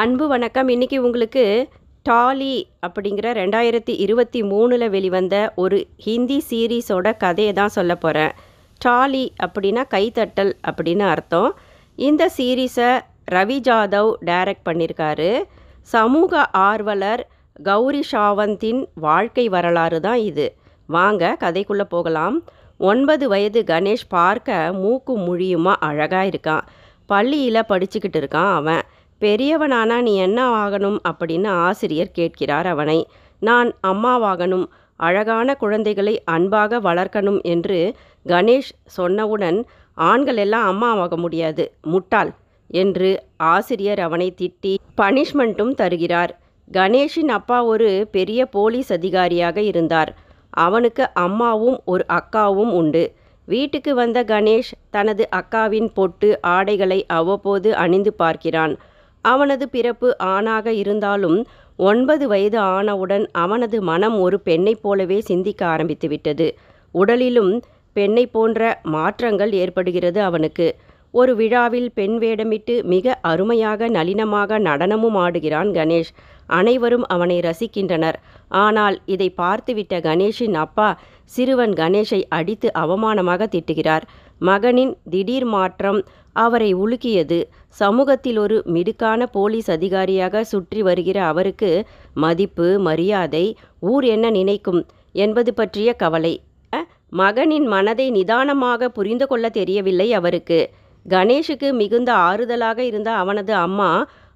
அன்பு வணக்கம். இன்னைக்கு உங்களுக்கு டாலி அப்படிங்கிற ரெண்டாயிரத்தி இருபத்தி மூணில் வெளிவந்த ஒரு ஹிந்தி சீரீஸோட கதையை தான் சொல்ல போகிறேன் டாலி அப்படின்னா கைத்தட்டல் அப்படின்னு அர்த்தம். இந்த சீரீஸை ரவி ஜாதவ் டைரக்ட் பண்ணியிருக்காரு சமூக ஆர்வலர் கௌரி ஷாவந்தின் வாழ்க்கை வரலாறு தான் இது. வாங்க கதைக்குள்ளே போகலாம். ஒன்பது வயது கணேஷ் பார்க்க மூக்கு முழியுமா? அழகாக இருக்கான். பள்ளியில் படிச்சுக்கிட்டு இருக்கான் அவன். பெரியவனானா நீ என்ன ஆகணும் அப்படின்னு ஆசிரியர் கேட்கிறார் அவனை. நான் அம்மாவாகணும் அழகான குழந்தைகளை அன்பாக வளர்க்கணும் என்று கணேஷ் சொன்னவுடன் ஆண்கள் எல்லாம் அம்மாவாக முடியாது முட்டாள் என்று ஆசிரியர் அவனை திட்டி பனிஷ்மெண்ட்டும் தருகிறார். கணேஷின் அப்பா ஒரு பெரிய போலீஸ் அதிகாரியாக இருந்தார். அவனுக்கு அம்மாவும் ஒரு அக்காவும் உண்டு. வீட்டுக்கு வந்த கணேஷ் தனது அக்காவின் பொட்டு ஆடைகளை அவ்வப்போது அணிந்து பார்க்கிறான். அவனது பிறப்பு ஆணாக இருந்தாலும் ஒன்பது வயது ஆனவுடன் அவனது மனம் ஒரு பெண்ணைப் போலவே சிந்திக்க ஆரம்பித்துவிட்டது உடலிலும் பெண்ணை போன்ற மாற்றங்கள் ஏற்படுகிறது அவனுக்கு. ஒரு விழாவில் பெண் வேடமிட்டு மிக அருமையாக நளினமாக நடனமும் ஆடுகிறான் கணேஷ். அனைவரும் அவனை ரசிக்கின்றனர். ஆனால் இதை பார்த்துவிட்ட கணேஷின் அப்பா சிறுவன் கணேஷை அடித்து அவமானமாக திட்டுகிறார். மகனின் திடீர் மாற்றம் அவரை உலுக்கியது. சமூகத்தில் ஒரு மிடுக்கான போலீஸ் அதிகாரியாக சுற்றி வருகிற அவருக்கு மதிப்பு மரியாதை ஊர் என்ன நினைக்கும் என்பது பற்றிய கவலை. மகனின் மனதை நிதானமாக புரிந்து கொள்ள தெரியவில்லை அவருக்கு. கணேஷுக்கு மிகுந்த ஆறுதலாக இருந்த அவனது அம்மா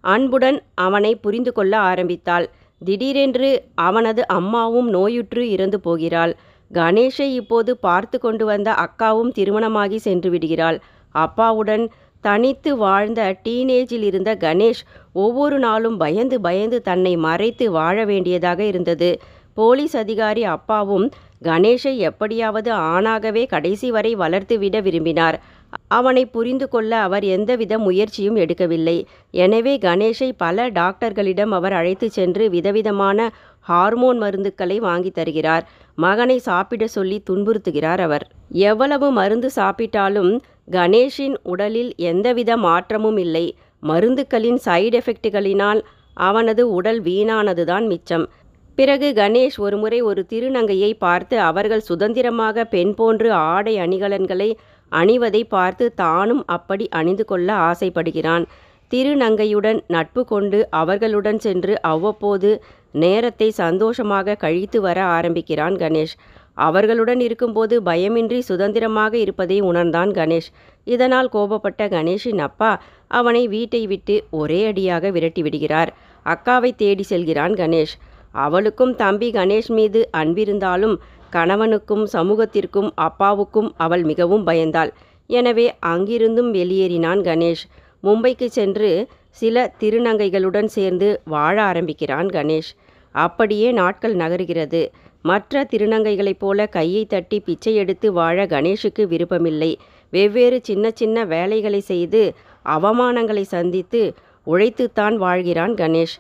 அன்புடன் அவனை புரிந்து கொள்ள ஆரம்பித்தாள். திடீரென்று அவனது அம்மாவும் நோயுற்று இறந்து போகிறாள். கணேஷை இப்போது பார்த்து கொண்டு வந்த அக்காவும் திருமணமாகி சென்று விடுகிறாள். அப்பாவுடன் தனித்து வாழ்ந்த டீனேஜில் இருந்த கணேஷ் ஒவ்வொரு நாளும் பயந்து பயந்து தன்னை மறைத்து வாழ வேண்டியதாக இருந்தது. போலீஸ் அதிகாரி அப்பாவும் கணேஷை எப்படியாவது ஆணாகவே கடைசி வரை வளர்த்துவிட விரும்பினார். அவனை புரிந்து கொள்ள அவர் எந்தவித முயற்சியும் எடுக்கவில்லை. எனவே கணேஷை பல டாக்டர்களிடம் அவர் அழைத்து சென்று விதவிதமான ஹார்மோன் மருந்துக்களை வாங்கி தருகிறார். மகனை சாப்பிட சொல்லி துன்புறுத்துகிறார் அவர். எவ்வளவு மருந்து சாப்பிட்டாலும் கணேஷின் உடலில் எந்தவித மாற்றமும் இல்லை. மருந்துக்களின் சைடு எஃபெக்டுகளினால் அவனது உடல் வீணானதுதான் மிச்சம். பிறகு கணேஷ் ஒருமுறை ஒரு திருநங்கையை பார்த்து அவர்கள் சுதந்திரமாக பெண் போன்று ஆடை அணிகலன்களை அணிவதை பார்த்து தானும் அப்படி அணிந்து கொள்ள ஆசைப்படுகிறான். திருநங்கையுடன் நட்பு கொண்டு அவர்களுடன் சென்று அவ்வப்போது நேரத்தை சந்தோஷமாக கழித்து வர ஆரம்பிக்கிறான் கணேஷ். அவர்களுடன் இருக்கும்போது பயமின்றி சுதந்திரமாக இருப்பதை உணர்ந்தான் கணேஷ். இதனால் கோபப்பட்ட கணேஷின் அப்பா அவனை வீட்டை விட்டு ஒரே அடியாக விரட்டி விடுகிறார். அக்காவை தேடி செல்கிறான் கணேஷ். அவளுக்கும் தம்பி கணேஷ் மீது அன்பிருந்தாலும் கணவனுக்கும் சமூகத்திற்கும் அப்பாவுக்கும் அவள் மிகவும் பயந்தாள். எனவே அங்கிருந்தும் வெளியேறினான் கணேஷ். மும்பைக்கு சென்று சில திருநங்கைகளுடன் சேர்ந்து வாழ ஆரம்பிக்கிறான் கணேஷ். அப்படியே நாட்கள் நகருகிறது. மற்ற திருநங்கைகளைப் போல கையை தட்டி பிச்சை எடுத்து வாழ கணேஷுக்கு விருப்பமில்லை. வெவ்வேறு சின்ன சின்ன வேலைகளை செய்து அவமானங்களை சந்தித்து உழைத்துத்தான் வாழ்கிறான் கணேஷ்.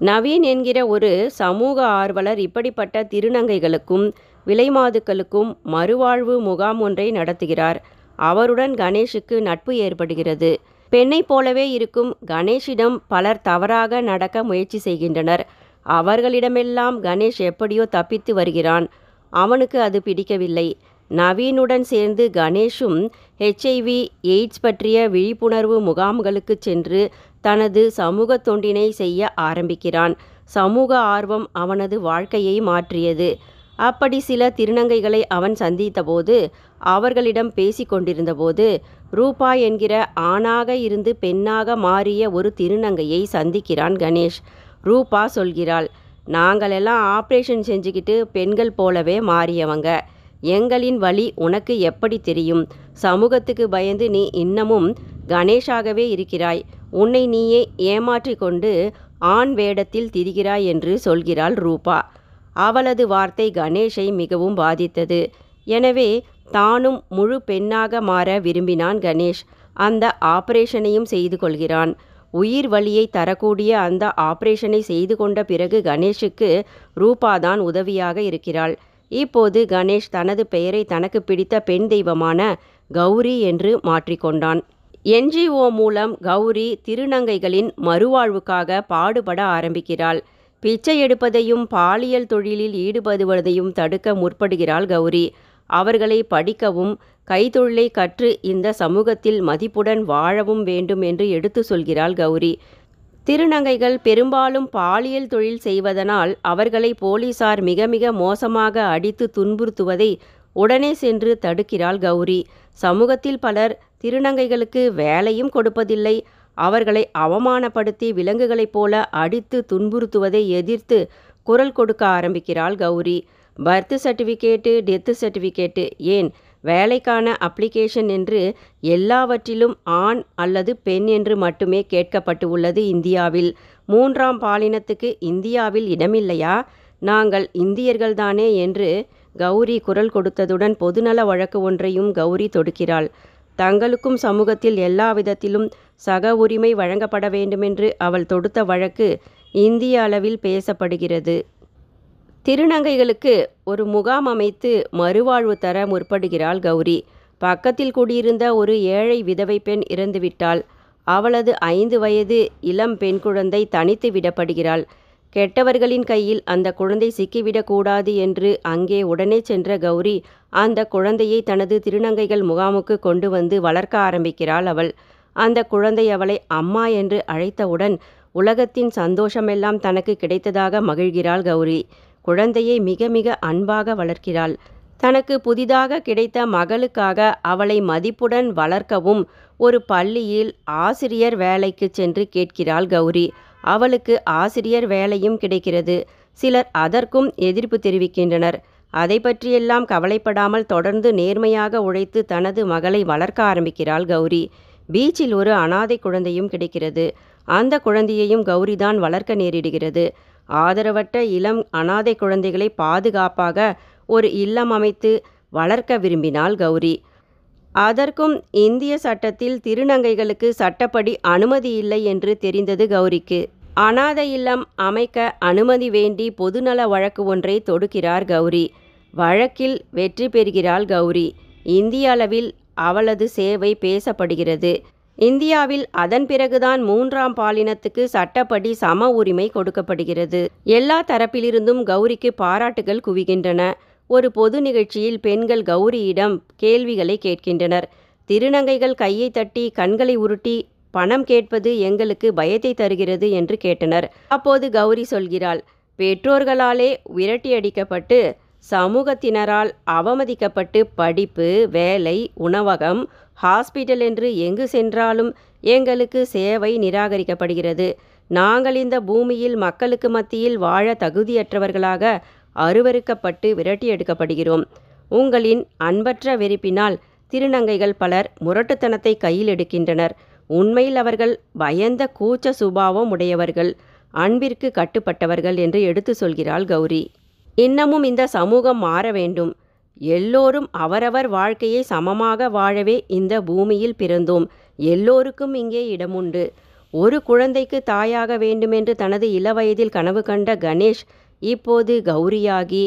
நவீன் என்கிற ஒரு சமூக ஆர்வலர் இப்படிப்பட்ட திருநங்கைகளுக்கும் விலைமாதுக்களுக்கும் மறுவாழ்வு முகாம் ஒன்றை நடத்துகிறார். அவருடன் கணேஷுக்கு நட்பு ஏற்படுகிறது. பெண்ணைப் போலவே இருக்கும் கணேஷிடம் பலர் தவறாக நடக்க முயற்சி செய்கின்றனர். அவர்களிடமெல்லாம் கணேஷ் எப்படியோ தப்பித்து வருகிறான். அவனுக்கு அது பிடிக்கவில்லை. நவீனுடன் சேர்ந்து கணேஷும் ஹெச்ஐவி எய்ட்ஸ் பற்றிய விழிப்புணர்வு முகாம்களுக்கு சென்று தனது சமூக தொண்டினை செய்ய ஆரம்பிக்கிறான். சமூக ஆர்வம் அவனது வாழ்க்கையை மாற்றியது. அப்படி சில திருநங்கைகளை அவன் சந்தித்தபோது அவர்களிடம் பேசிக்கொண்டிருந்தபோது ரூபா என்கிற ஆணாக இருந்து பெண்ணாக மாறிய ஒரு திருநங்கையை சந்திக்கிறான் கணேஷ். ரூபா சொல்கிறாள் நாங்களெல்லாம் ஆப்ரேஷன் செஞ்சுக்கிட்டு பெண்கள் போலவே மாறியவங்க. எங்களின் வழி உனக்கு எப்படி தெரியும்? சமூகத்துக்கு பயந்து நீ இன்னமும் கணேஷாகவே இருக்கிறாய். உன்னை நீயே ஏமாற்றிக்கொண்டு ஆண் வேடத்தில் திரிகிறாய் என்று சொல்கிறாள் ரூபா. அவளது வார்த்தை கணேஷை மிகவும் பாதித்தது. எனவே தானும் முழு பெண்ணாக மாற விரும்பினான் கணேஷ். அந்த ஆபரேஷனையும் செய்து கொள்கிறான். உயிர் வழியை தரக்கூடிய அந்த ஆபரேஷனை செய்து கொண்ட பிறகு கணேஷுக்கு ரூபாதான் உதவியாக இருக்கிறாள். இப்போது கணேஷ் தனது பெயரை தனக்கு பிடித்த பெண் தெய்வமான கௌரி என்று மாற்றிக்கொண்டான் என்ஜிஓ மூலம் கௌரி திருநங்கைகளின் மறுவாழ்வுக்காக பாடுபட ஆரம்பிக்கிறாள். பிச்சை எடுப்பதையும் பாலியல் தொழிலில் ஈடுபடுவதையும் தடுக்க முற்படுகிறாள் கௌரி. அவர்களை படிக்கவும் கைத்தொழிலை கற்று இந்த சமூகத்தில் மதிப்புடன் வாழவும் வேண்டும் என்று எடுத்து சொல்கிறாள் கௌரி. திருநங்கைகள் பெரும்பாலும் பாலியல் தொழில் செய்வதனால் அவர்களை போலீசார் மிக மிக மோசமாக அடித்து துன்புறுத்துவதை உடனே சென்று தடுக்கிறாள் கௌரி. சமூகத்தில் பலர் திருநங்கைகளுக்கு வேலையும் கொடுப்பதில்லை அவர்களை அவமானப்படுத்தி விலங்குகளைப் போல அடித்து துன்புறுத்துவதை எதிர்த்து குரல் கொடுக்க ஆரம்பிக்கிறாள் Gowri. Birth certificate death certificate ஏன்? வேலைக்கான அப்ளிகேஷன் என்று எல்லாவற்றிலும் ஆண் அல்லது பெண் என்று மட்டுமே கேட்கப்பட்டு உள்ளது இந்தியாவில். மூன்றாம் பாலினத்துக்கு இந்தியாவில் இடமில்லையா? நாங்கள் இந்தியர்கள்தானே என்று கௌரி குரல் கொடுத்ததுடன் பொதுநல வழக்கு ஒன்றையும் கௌரி தொடுக்கிறாள். தங்களுக்கும் சமூகத்தில் எல்லா விதத்திலும் சக உரிமை வழங்கப்பட வேண்டுமென்று அவள் தொடுத்த வழக்கு இந்திய அளவில் பேசப்படுகிறது. திருநங்கைகளுக்கு ஒரு முகாம் அமைத்து மறுவாழ்வு தர முற்படுகிறாள் கௌரி. பக்கத்தில் கூடியிருந்த ஒரு ஏழை விதவை பெண் இறந்துவிட்டாள். அவளது ஐந்து வயது இளம் பெண் குழந்தை தனித்து விடப்படுகிறாள். கெட்டவர்களின் கையில் அந்த குழந்தை சிக்கிவிடக்கூடாது என்று அங்கே உடனே சென்ற கௌரி அந்த குழந்தையை தனது திருநங்கைகள் முகாமுக்கு கொண்டு வந்து வளர்க்க ஆரம்பிக்கிறாள் அவள். அந்த குழந்தை அவளை அம்மா என்று அழைத்தவுடன் உலகத்தின் சந்தோஷமெல்லாம் தனக்கு கிடைத்ததாக மகிழ்கிறாள் கௌரி. குழந்தையை மிக மிக அன்பாக வளர்க்கிறாள். தனக்கு புதிதாக கிடைத்த மகளுக்காக அவளை மதிப்புடன் வளர்க்கவும் ஒரு பள்ளியில் ஆசிரியர் வேலைக்கு சென்று கேட்கிறாள் கௌரி. அவளுக்கு ஆசிரியர் வேலையும் கிடைக்கிறது. சிலர் அதற்கும் எதிர்ப்பு தெரிவிக்கின்றனர். அதை பற்றியெல்லாம் கவலைப்படாமல் தொடர்ந்து நேர்மையாக உழைத்து தனது மகளை வளர்க்க ஆரம்பிக்கிறாள் கௌரி. பீச்சில் ஒரு அனாதை குழந்தையும் கிடைக்கிறது. அந்த குழந்தையையும் கௌரிதான் வளர்க்க நேரிடுகிறது. ஆதரவற்ற இளம் அனாதை குழந்தைகளை பாதுகாப்பாக ஒரு இல்லம் அமைத்து வளர்க்க விரும்பினாள் கௌரி. அதற்கும் இந்திய சட்டத்தில் திருநங்கைகளுக்கு சட்டப்படி அனுமதி இல்லை என்று தெரிந்தது கௌரிக்கு. அனாதை இல்லம் அமைக்க அனுமதி வேண்டி பொதுநல வழக்கு ஒன்றை தொடுக்கிறார் கௌரி. வழக்கில் வெற்றி பெறுகிறாள் கௌரி. இந்திய அளவில் அவளது சேவை பேசப்படுகிறது. இந்தியாவில் அதன் பிறகுதான் மூன்றாம் பாலினத்துக்கு சட்டப்படி சம உரிமை கொடுக்கப்படுகிறது. எல்லா தரப்பிலிருந்தும் கௌரிக்கு பாராட்டுகள் குவிகின்றன. ஒரு பொது நிகழ்ச்சியில் பெண்கள் கௌரியிடம் கேள்விகளை கேட்கின்றனர். திருநங்கைகள் கையை தட்டி கண்களை உருட்டி பணம் கேட்பது எங்களுக்கு பயத்தை தருகிறது என்று கேட்டனர். அப்போது கௌரி சொல்கிறாள் பெற்றோர்களாலே விரட்டியடிக்கப்பட்டு சமூகத்தினரால் அவமதிக்கப்பட்டு படிப்பு வேலை உணவகம் ஹாஸ்பிட்டல் என்று எங்கு சென்றாலும் எங்களுக்கு சேவை நிராகரிக்கப்படுகிறது. நாங்கள் இந்த பூமியில் மக்களுக்கு மத்தியில் வாழ தகுதியற்றவர்களாக அருவருக்கப்பட்டு விரட்டியெடுக்கப்படுகிறோம் உங்களின் அன்பற்ற வெறுப்பினால் திருநங்கைகள் பலர் முரட்டுத்தனத்தை கையில் எடுக்கின்றனர். உண்மையில் அவர்கள் பயந்த கூச்ச சுபாவம் உடையவர்கள் அன்பிற்கு கட்டுப்பட்டவர்கள் என்று எடுத்து சொல்கிறாள் கௌரி. இன்னமும் இந்த சமூகம் மாற வேண்டும். எல்லோரும் அவரவர் வாழ்க்கையை சமமாக வாழவே இந்த பூமியில் பிறந்தோம். எல்லோருக்கும் இங்கே இடமுண்டு. ஒரு குழந்தைக்கு தாயாக வேண்டுமென்று தனது இளவயதில் கனவு கண்ட கணேஷ் இப்போது கௌரியாகி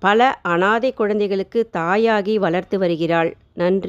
பல அனாதை குழந்தைகளுக்கு தாயாகி வளர்த்து வருகிறாள். நன்றி.